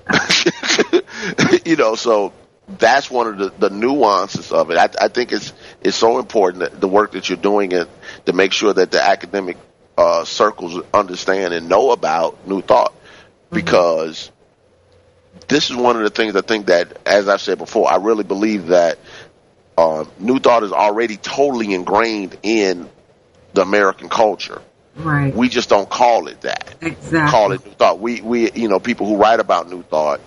you know, so that's one of the, the nuances of it. I, I think it's it's so important that the work that you're doing it to make sure that the academic uh, circles understand and know about New Thought, mm-hmm. because this is one of the things I think that, as I've said before, I really believe that uh, New Thought is already totally ingrained in the American culture. Right. We just don't call it that. Exactly. Call it New Thought. We we you know people who write about New Thought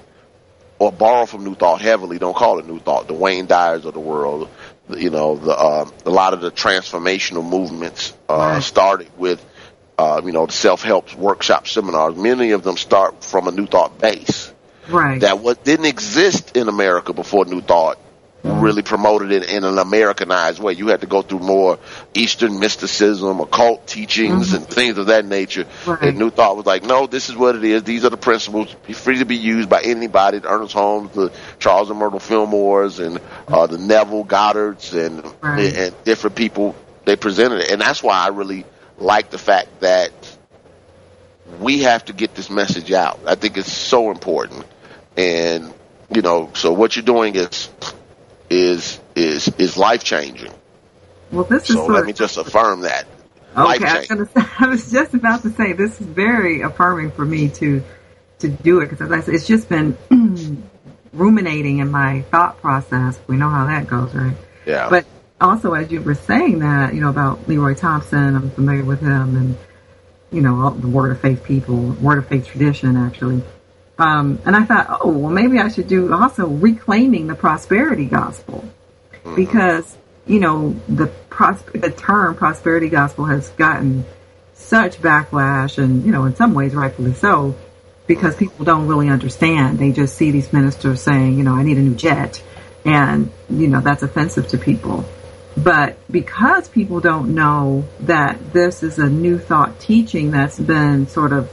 or borrow from New Thought heavily don't call it New Thought. The Wayne Dyers of the world, you know, the uh, a lot of the transformational movements uh, right. started with. Uh, you know, the self-help workshop seminars, many of them start from a New Thought base. Right. That what didn't exist in America before New Thought really promoted it in an Americanized way. You had to go through more Eastern mysticism, occult teachings, mm-hmm. and things of that nature. Right. And New Thought was like, no, this is what it is. These are the principles. Be free to be used by anybody. The Ernest Holmes, the Charles and Myrtle Fillmores, and uh, the Neville Goddards, and right. and different people. They presented it, and that's why I really like the fact that we have to get this message out. I think it's so important, and you know, so what you're doing is is is is life changing. Well, this so is. So let me just affirm that. Okay, I was, say, I was, just about to say this is very affirming for me to to do it because it's just been ruminating in my thought process. We know how that goes, right? Yeah. But also, as you were saying that, you know about Leroy Thompson, I'm familiar with him, and you know all the Word of Faith people, Word of Faith tradition, actually. Um, and I thought, oh, well, maybe I should do also reclaiming the prosperity gospel mm-hmm. because, you know, the pros- the term prosperity gospel has gotten such backlash and, you know, in some ways rightfully so because people don't really understand. They just see these ministers saying, you know, I need a new jet and, you know, that's offensive to people. But because people don't know that this is a new thought teaching that's been sort of,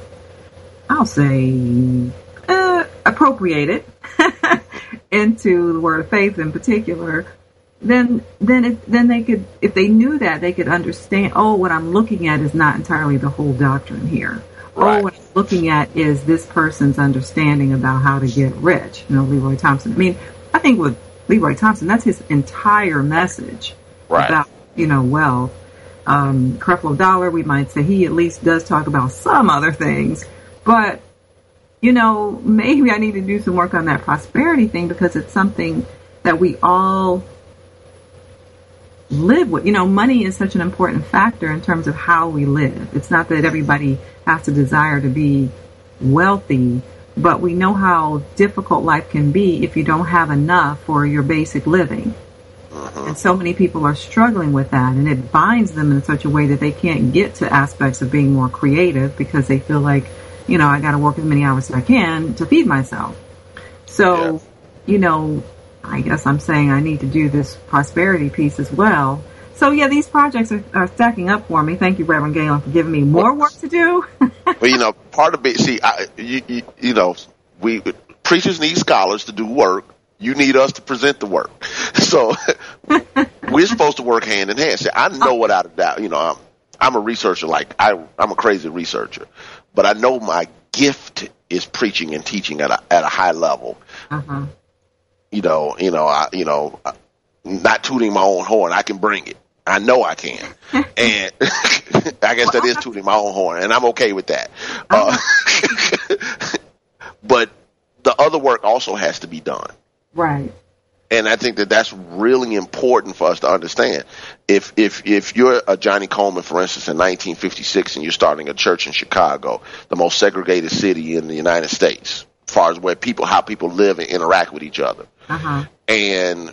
I'll say, uh, appropriated into the word of faith in particular, then then it, then they could if they knew that they could understand. Oh, what I'm looking at is not entirely the whole doctrine here. Right. Oh, what I'm looking at is this person's understanding about how to get rich. You know, Leroy Thompson. I mean, I think with Leroy Thompson, that's his entire message right. about you know wealth. Um, Creflo Dollar, we might say he at least does talk about some other things, but you know, maybe I need to do some work on that prosperity thing because it's something that we all live with. You know, money is such an important factor in terms of how we live. It's not that everybody has to desire to be wealthy, but we know how difficult life can be if you don't have enough for your basic living. Uh-huh. And so many people are struggling with that, and it binds them in such a way that they can't get to aspects of being more creative because they feel like you know, I got to work as many hours as I can to feed myself. So, yeah. you know, I guess I'm saying I need to do this prosperity piece as well. So yeah, these projects are, are stacking up for me. Thank you, Reverend Galen, for giving me more work to do. well, you know, part of it. See, I, you, you, you know, we preachers need scholars to do work. You need us to present the work. So we're supposed to work hand in hand. See, I know without a doubt. You know, I'm, I'm a researcher. Like I, I'm a crazy researcher but I know my gift is preaching and teaching at a at a high level. Uh-huh. You know, you know, I, you know, not tooting my own horn. I can bring it. I know I can, and I guess that is tooting my own horn, and I'm okay with that. Uh, uh-huh. but the other work also has to be done. Right. And I think that that's really important for us to understand. If if if you're a Johnnie Colemon, for instance, in 1956, and you're starting a church in Chicago, the most segregated city in the United States, as far as where people how people live and interact with each other, uh-huh. and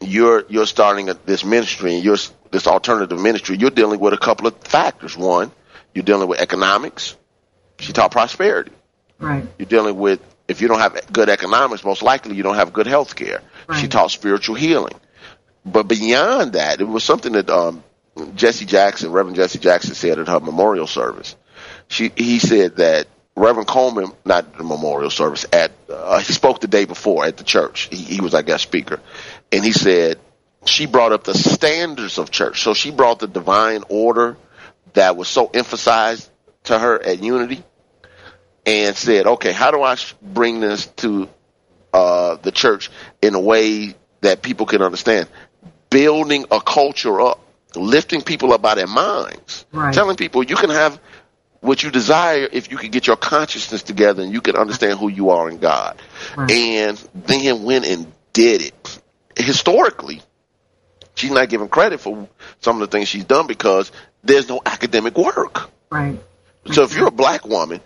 you're you're starting a, this ministry and you're this alternative ministry, you're dealing with a couple of factors. One, you're dealing with economics. She taught prosperity. Right. You're dealing with if you don't have good economics, most likely you don't have good health care. Right. She taught spiritual healing. But beyond that, it was something that um, Jesse Jackson, Reverend Jesse Jackson, said at her memorial service. She he said that Reverend Colemon, not the memorial service, at uh, he spoke the day before at the church. He, he was our guest speaker, and he said she brought up the standards of church. So she brought the divine order that was so emphasized to her at Unity, and said, "Okay, how do I bring this to uh, the church in a way that people can understand? Building a culture up, lifting people up by their minds, Right. telling people you can have." What you desire if you can get your consciousness together and you can understand who you are in God. Right. And then went and did it. Historically, she's not given credit for some of the things she's done because there's no academic work. Right. So if you're a black woman,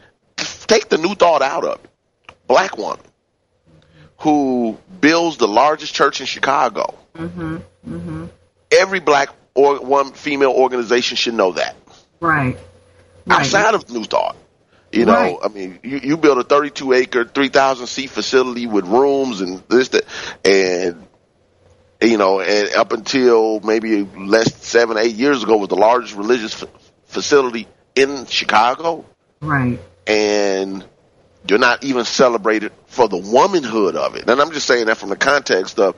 take the new thought out of it. Black woman who builds the largest church in Chicago. Mm-hmm. Mm-hmm. Every black or one female organization should know that. Right. Right. Outside of New Thought. You know, Right. I mean, you, you build a 32 acre, 3,000 seat facility with rooms and this, that, and, you know, and up until maybe less seven, eight years ago was the largest religious f- facility in Chicago. Right. And you're not even celebrated for the womanhood of it. And I'm just saying that from the context of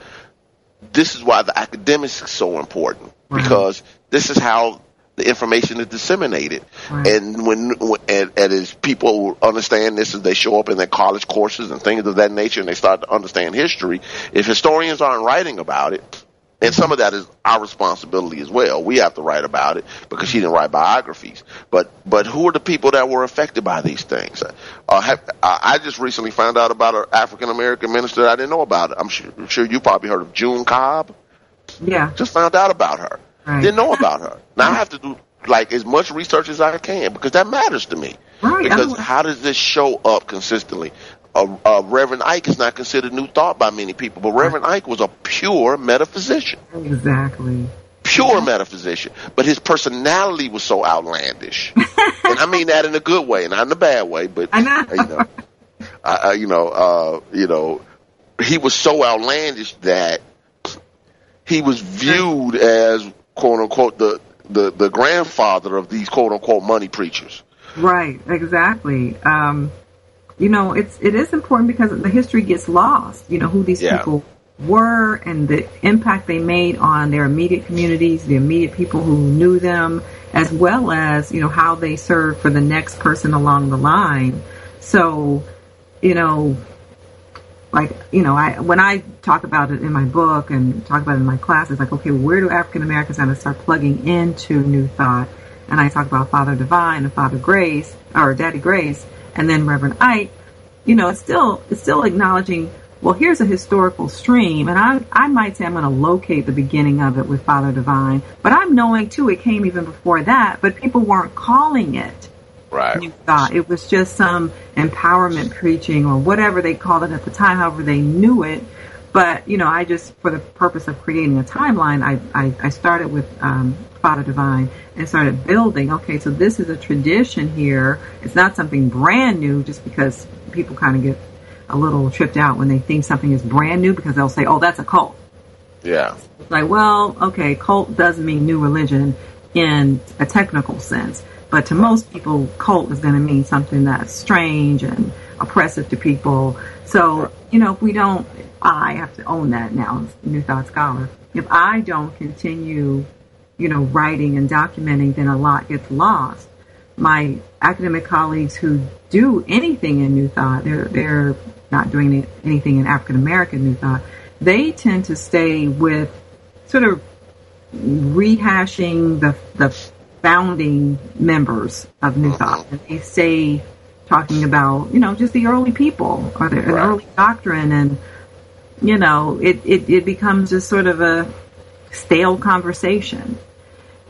this is why the academics is so important Right. because this is how the information is disseminated. Right. And when, when and, and as people understand this as they show up in their college courses and things of that nature and they start to understand history, if historians aren't writing about it, and some of that is our responsibility as well. We have to write about it because she didn't write biographies. But but who are the people that were affected by these things? Uh, have, I just recently found out about an African American minister I didn't know about. It. I'm sure, I'm sure you probably heard of June Cobb. Yeah. Just found out about her. Right. Didn't know about her. Now I have to do like as much research as I can because that matters to me. Right. Because how does this show up consistently? Uh, uh, Reverend Ike is not considered new thought by many people, but Reverend Ike was a pure metaphysician, Exactly. pure metaphysician. But his personality was so outlandish, and I mean that in a good way, not in a bad way. But I know. you know, I, I, you know, uh, you know, he was so outlandish that he was viewed as quote unquote the the the grandfather of these quote unquote money preachers. Right, exactly. Um, you know, it's it is important because the history gets lost. You know who these Yeah. people were and the impact they made on their immediate communities, the immediate people who knew them, as well as you know how they served for the next person along the line. So, you know, like you know, I when I talk about it in my book and talk about it in my classes, like okay, where do African Americans kind of start plugging into New Thought? And I talk about Father Divine and Father Grace or Daddy Grace, and then Reverend Ike. You know, it's still it's still acknowledging. Well, here's a historical stream, and I I might say I'm going to locate the beginning of it with Father Divine, but I'm knowing too it came even before that, but people weren't calling it Right. new thought. It was just some empowerment preaching or whatever they called it at the time, however they knew it. But, you know, I just, for the purpose of creating a timeline, I, I, I started with um, Father Divine and started building. Okay, so this is a tradition here. It's not something brand new just because people kind of get a little tripped out when they think something is brand new because they'll say, oh, that's a cult. Yeah. It's like, well, okay, cult doesn't mean new religion in a technical sense, but to most people, cult is going to mean something that's strange and oppressive to people. So, you know, if we don't, I have to own that now New Thought scholar. If I don't continue, you know, writing and documenting, then a lot gets lost. My academic colleagues who do anything in New Thought, they're, they're not doing anything in African American New Thought, they tend to stay with sort of rehashing the the founding members of New Thought. And they stay talking about, you know, just the early people or the Right. early doctrine and you know, it, it, it becomes just sort of a stale conversation.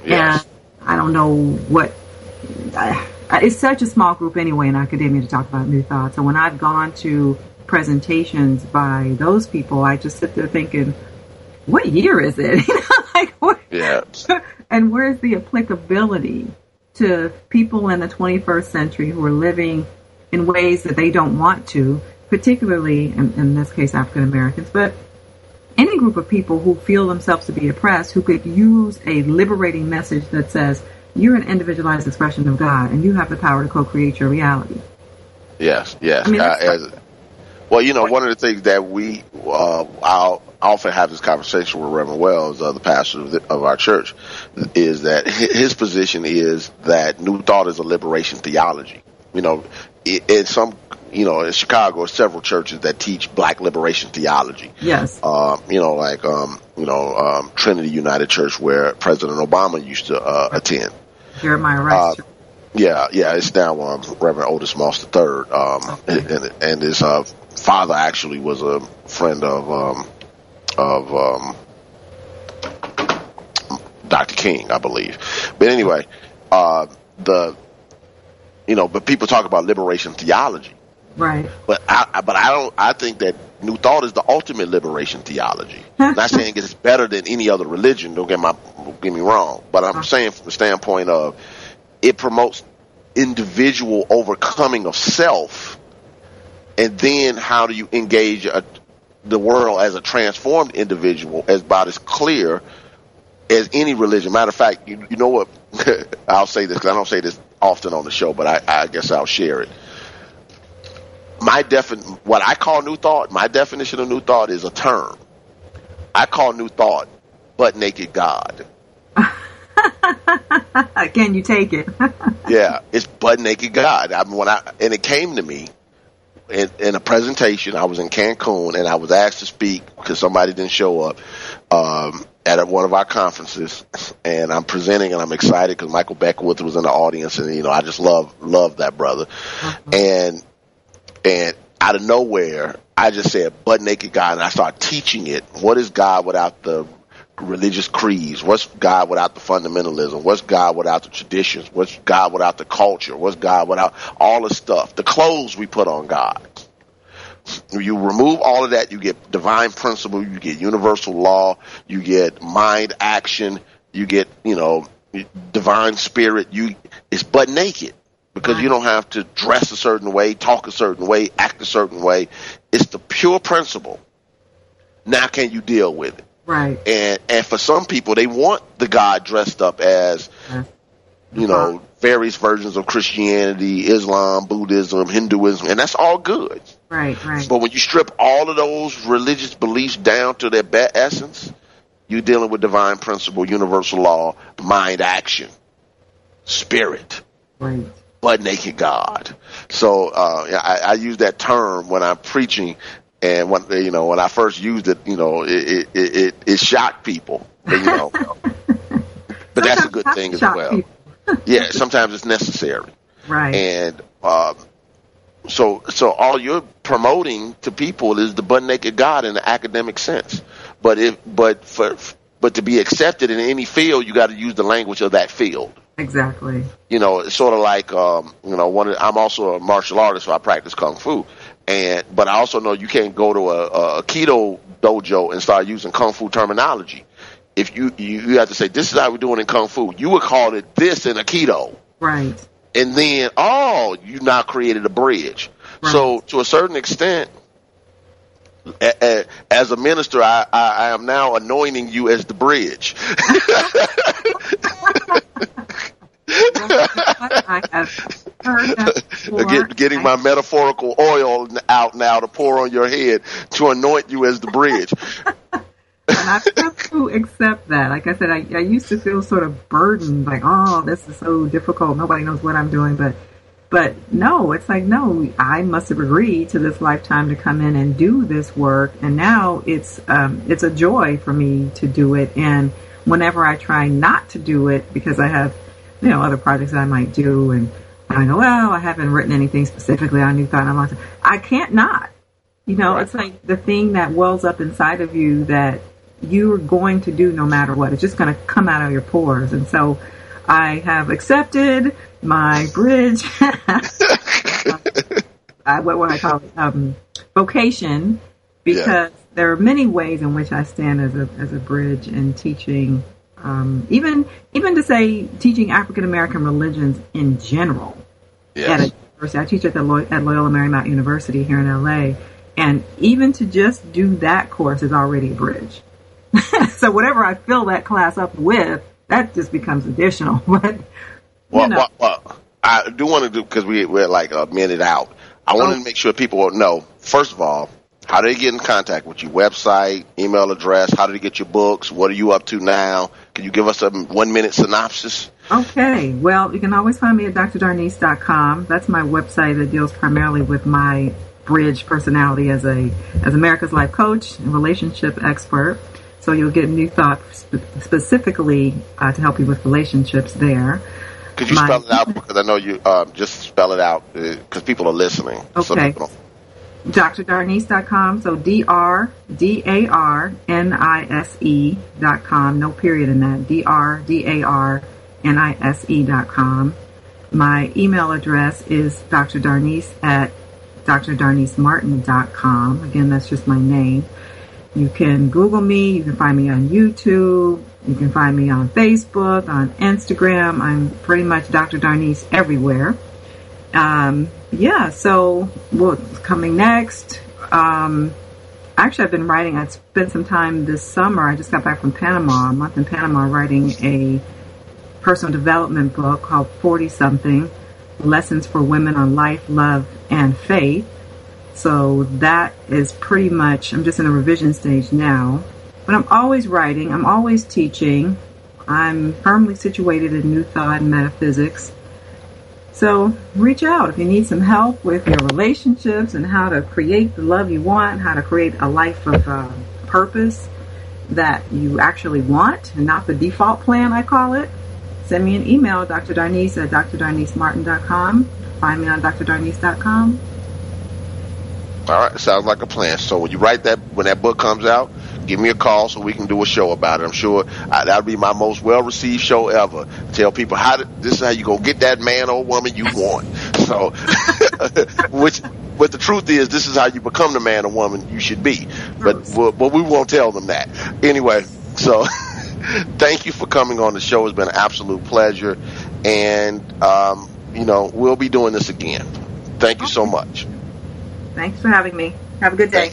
Yes. And I don't know what. I, it's such a small group anyway in academia to talk about new thought. So when I've gone to presentations by those people, I just sit there thinking, what year is it? You know, like what? Yeah. and where's the applicability to people in the 21st century who are living in ways that they don't want to, particularly in, in this case African Americans, but any group of people who feel themselves to be oppressed, who could use a liberating message that says, you're an individualized expression of God and you have the power to co-create your reality. Yes, yes. I mean, uh, as, well, you know, one of the things that we, uh, I'll often have this conversation with Reverend Wells, uh, the pastor of, the, of our church, is that his position is that New Thought is a liberation theology. You know, i- in some, you know, in Chicago, several churches that teach Black liberation theology. Yes. Uh, you know, like, um, you know, um, Trinity United Church, where President Obama used to uh, attend. Jeremiah Rice. Uh, yeah, yeah, it's now um, Reverend Otis Moss III, um, and, and his uh, father actually was a friend of um, of um, Dr. King, I believe. But anyway, uh, the you know, but people talk about liberation theology, right. but I, but I don't. I think that New Thought is the ultimate liberation theology. Not saying it's better than any other religion. Don't get my don't get me wrong, but I'm saying from the standpoint of it promotes individual overcoming of self, and then how do you engage a, the world as a transformed individual as about as clear as any religion. Matter of fact, you, you know what? I'll say this because I don't say this often on the show, but I, I guess I'll share it. My defin, what I call new thought, my definition of new thought is a term. I call new thought butt naked God. Can you take it? yeah, it's butt naked God. I mean, when I and it came to me in, in a presentation. I was in Cancun and I was asked to speak because somebody didn't show up um, at one of our conferences. And I'm presenting and I'm excited because Michael Beckwith was in the audience, and you know I just love love that brother. And and out of nowhere, I just said butt naked God, and I started teaching it. What is God without the religious creeds? What's God without the fundamentalism? What's God without the traditions? What's God without the culture? What's God without all the stuff? The clothes we put on God. You remove all of that, you get divine principle, you get universal law, you get mind action, you get, you know, divine spirit. You it's butt naked because you don't have to dress a certain way, talk a certain way, act a certain way. It's the pure principle. Now can you deal with it? Right. And and for some people, they want the God dressed up as, you know, various versions of Christianity, Islam, Buddhism, Hinduism, and that's all good. Right, right. But when you strip all of those religious beliefs down to their be- essence, you're dealing with divine principle, universal law, mind action, spirit, Right. Butt naked God. So uh, I, I use that term when I'm preaching, and when you know when I first used it, you know, it it it, it, it shocked people, but, you know. but that's a good thing as well. yeah, sometimes it's necessary. Right. And um, so, so all you're promoting to people is the butt naked God in the academic sense. But if, but for, but to be accepted in any field, you got to use the language of that field. Exactly. You know, it's sort of like, um, you know, one. Of, I'm also a martial artist, so I practice kung fu. And but I also know you can't go to a, a Aikido dojo and start using kung fu terminology. If you, you you have to say this is how we're doing in kung fu, you would call it this in Aikido Right. and then oh you now created a bridge so to a certain extent a, a, as a minister I, I, I am now anointing you as the bridge I have heard. Get, getting my metaphorical oil out now to pour on your head to anoint you as the bridge and I've come to accept that. Like I said, I, I used to feel sort of burdened, like, oh, this is so difficult. Nobody knows what I'm doing. But, but no, it's like, no, I must have agreed to this lifetime to come in and do this work. And now it's, um, it's a joy for me to do it. And whenever I try not to do it because I have, you know, other projects that I might do and I go, well, I haven't written anything specifically on New Thought. And I'm like, I can't not. You know, it's like the thing that wells up inside of you that you're going to do no matter what. It's just going to come out of your pores. And so I have accepted my bridge, I, what, what I call it, um, vocation, because there are many ways in which I stand as a, as a bridge in teaching, um, even, even to say teaching African American religions in general at a university. I teach at the Loy- at Loyola Marymount University here in LA, and even to just do that course is already a bridge. so whatever I fill that class up with, that just becomes additional. But well, well, well, I do want to do because we, we're like a minute out I wanted oh. to make sure people will know, first of all, how do they get in contact with you? Website, email address, how do they get your books? What are you up to now? Can you give us a one minute synopsis? Okay, well, you can always find me at drdarnise.com. That's my website that deals primarily with my bridge personality as a as America's life coach and relationship expert. So you'll get new thoughts specifically uh, to help you with relationships there. Could you my, spell it out? Because I know you uh, just spell it out because uh, people are listening. Okay. So DrDarnise.com. So D R D A R N I S E dot com. No period in that. D R D A R N I S E dot com. My email address is drdarnise at drdarnisemartin.com. Again, that's just my name. You can Google me. You can find me on YouTube. You can find me on Facebook, on Instagram. I'm pretty much Dr. Darnise everywhere. Um, yeah, so what's coming next? Um, actually, I've been writing. I spent some time this summer. I just got back from Panama, a month in Panama, writing a personal development book called 40 Something Lessons for Women on Life, Love, and Faith. So that is pretty much, I'm just in a revision stage now. But I'm always writing, I'm always teaching. I'm firmly situated in New Thought and Metaphysics. So reach out if you need some help with your relationships and how to create the love you want, how to create a life of uh, purpose that you actually want and not the default plan, I call it. Send me an email, Dr. Darnise at drdarnisemartin.com. Find me on drdarnise.com. All right, sounds like a plan. So when you write that, when that book comes out, give me a call so we can do a show about it. I'm sure I, that'll be my most well received show ever. Tell people how to, this is how you go get that man or woman you want. So, which, but the truth is, this is how you become the man or woman you should be. But, but we won't tell them that anyway. So, thank you for coming on the show. It's been an absolute pleasure, and um, you know we'll be doing this again. Thank you so much. Thanks for having me. Have a good day.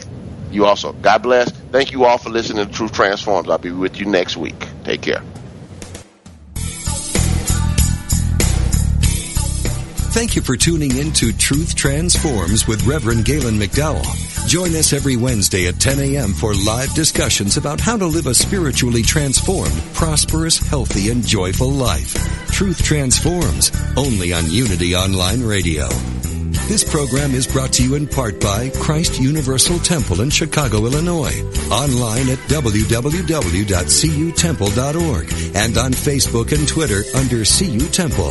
You also. God bless. Thank you all for listening to Truth Transforms. I'll be with you next week. Take care. Thank you for tuning in to Truth Transforms with Reverend Galen McDowell. Join us every Wednesday at 10 a.m. for live discussions about how to live a spiritually transformed, prosperous, healthy, and joyful life. Truth Transforms, only on Unity Online Radio. This program is brought to you in part by Christ Universal Temple in Chicago, Illinois. Online at www.cutemple.org and on Facebook and Twitter under CU Temple.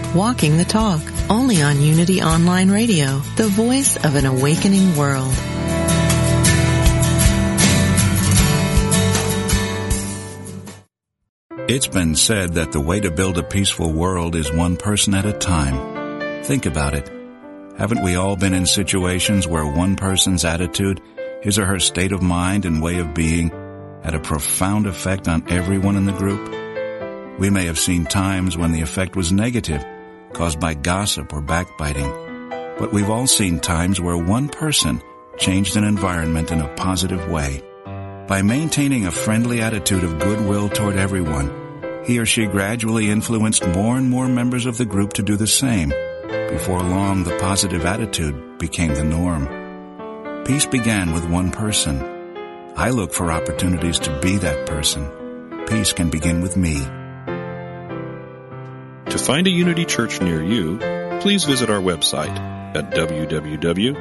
Walking the Talk, only on Unity Online Radio, the voice of an awakening world. It's been said that the way to build a peaceful world is one person at a time. Think about it. Haven't we all been in situations where one person's attitude his or her state of mind and way of being had a profound effect on everyone in the group. We may have seen times when the effect was negative, caused by gossip or backbiting, but we've all seen times where one person changed an environment in a positive way. By maintaining a friendly attitude of goodwill toward everyone, he or she gradually influenced more and more members of the group to do the same. Before long, the positive attitude became the norm. Peace began with one person. I look for opportunities to be that person. Peace can begin with me. To find a Unity Church near you, please visit our website at www.unity.org.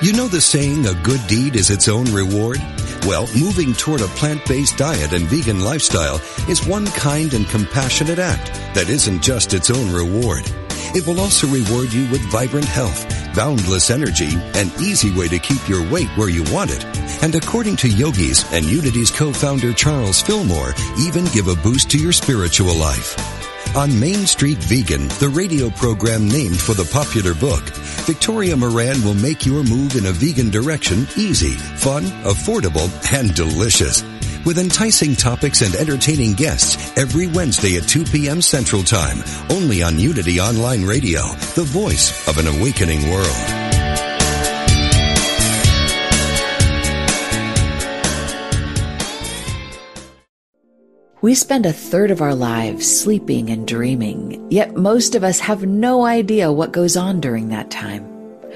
You know the saying, a good deed is its own reward? Well, moving toward a plant-based diet and vegan lifestyle is one kind and compassionate act that isn't just its own reward. It will also reward you with vibrant health, boundless energy, and easy way to keep your weight where you want it. And according to yogis and Unity's co-founder Charles Fillmore, even give a boost to your spiritual life. On Main Street Vegan, the radio program named for the popular book, Victoria Moran will make your move in a vegan direction easy, fun, affordable, and delicious. With enticing topics and entertaining guests every Wednesday at 2 p.m. Central Time, only on Unity Online Radio, the voice of an awakening world. We spend a third of our lives sleeping and dreaming, yet most of us have no idea what goes on during that time.